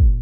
thank you